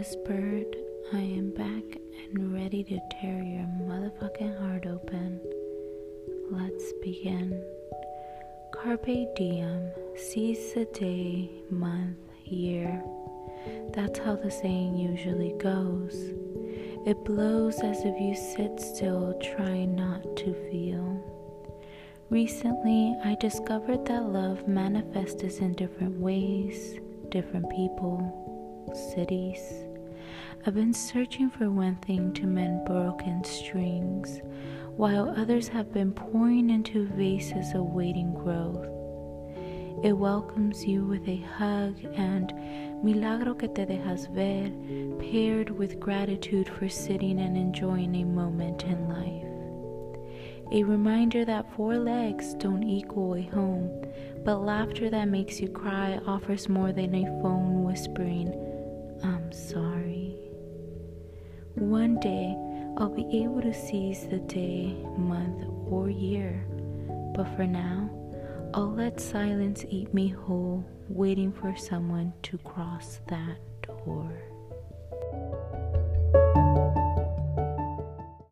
Alice Bird. I am back and ready to tear your motherfucking heart open. Let's begin. Carpe diem, seize the day, month, year. That's how the saying usually goes. It blows as if you sit still, trying not to feel. Recently, I discovered that love manifests in different ways, different people, cities. I've been searching for one thing to mend broken strings, while others have been pouring into vases awaiting growth. It welcomes you with a hug and milagro que te dejas ver, paired with gratitude for sitting and enjoying a moment in life. A reminder that four legs don't equal a home, but laughter that makes you cry offers more than a phone whispering, I'm sorry. One day I'll be able to seize the day, month, or year, but for now, I'll let silence eat me whole, waiting for someone to cross that door.